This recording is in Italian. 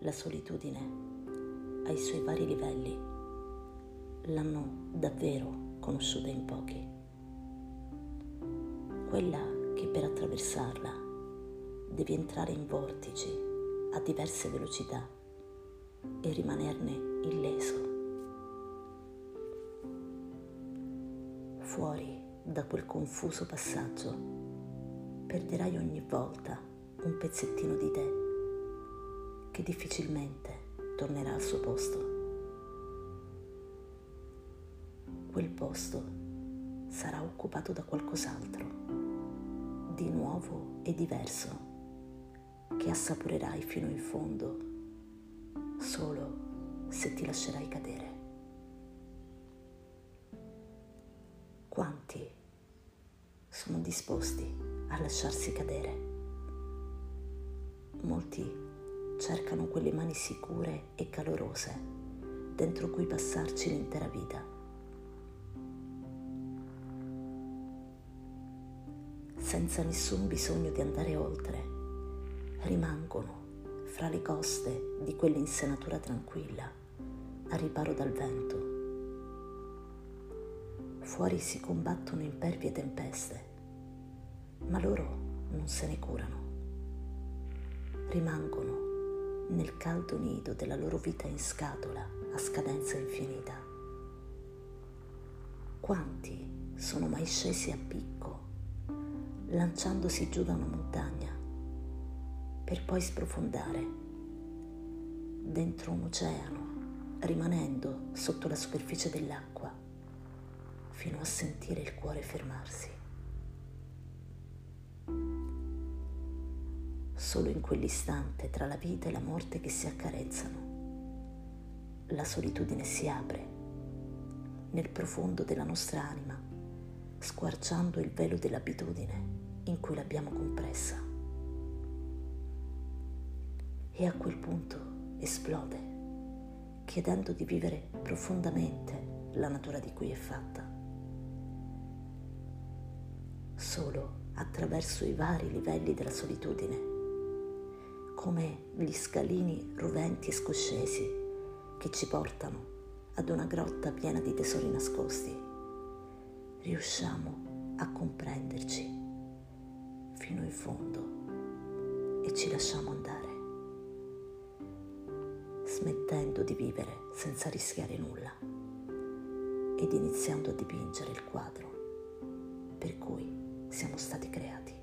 la solitudine ai suoi vari livelli l'hanno davvero conosciuta in pochi. Quella che per attraversarla devi entrare in vortici a diverse velocità e rimanerne illeso. Fuori da quel confuso passaggio perderai ogni volta un pezzettino di te che difficilmente tornerà al suo posto. Quel posto sarà occupato da qualcos'altro, di nuovo e diverso, che assaporerai fino in fondo solo se ti lascerai cadere. Quanti sono disposti a lasciarsi cadere? Molti cercano quelle mani sicure e calorose dentro cui passarci l'intera vita. Senza nessun bisogno di andare oltre, rimangono fra le coste di quell'insenatura tranquilla, a riparo dal vento. Fuori si combattono impervie tempeste, ma loro non se ne curano. Rimangono nel caldo nido della loro vita in scatola a scadenza infinita. Quanti sono mai scesi a picco, lanciandosi giù da una montagna, per poi sprofondare dentro un oceano, rimanendo sotto la superficie dell'acqua, fino a sentire il cuore fermarsi. Solo in quell'istante tra la vita e la morte che si accarezzano. La solitudine si apre nel profondo della nostra anima, squarciando il velo dell'abitudine in cui l'abbiamo compressa. E a quel punto esplode, chiedendo di vivere profondamente la natura di cui è fatta. Solo attraverso i vari livelli della solitudine come gli scalini roventi e scoscesi che ci portano ad una grotta piena di tesori nascosti, riusciamo a comprenderci fino in fondo e ci lasciamo andare, smettendo di vivere senza rischiare nulla ed iniziando a dipingere il quadro per cui siamo stati creati.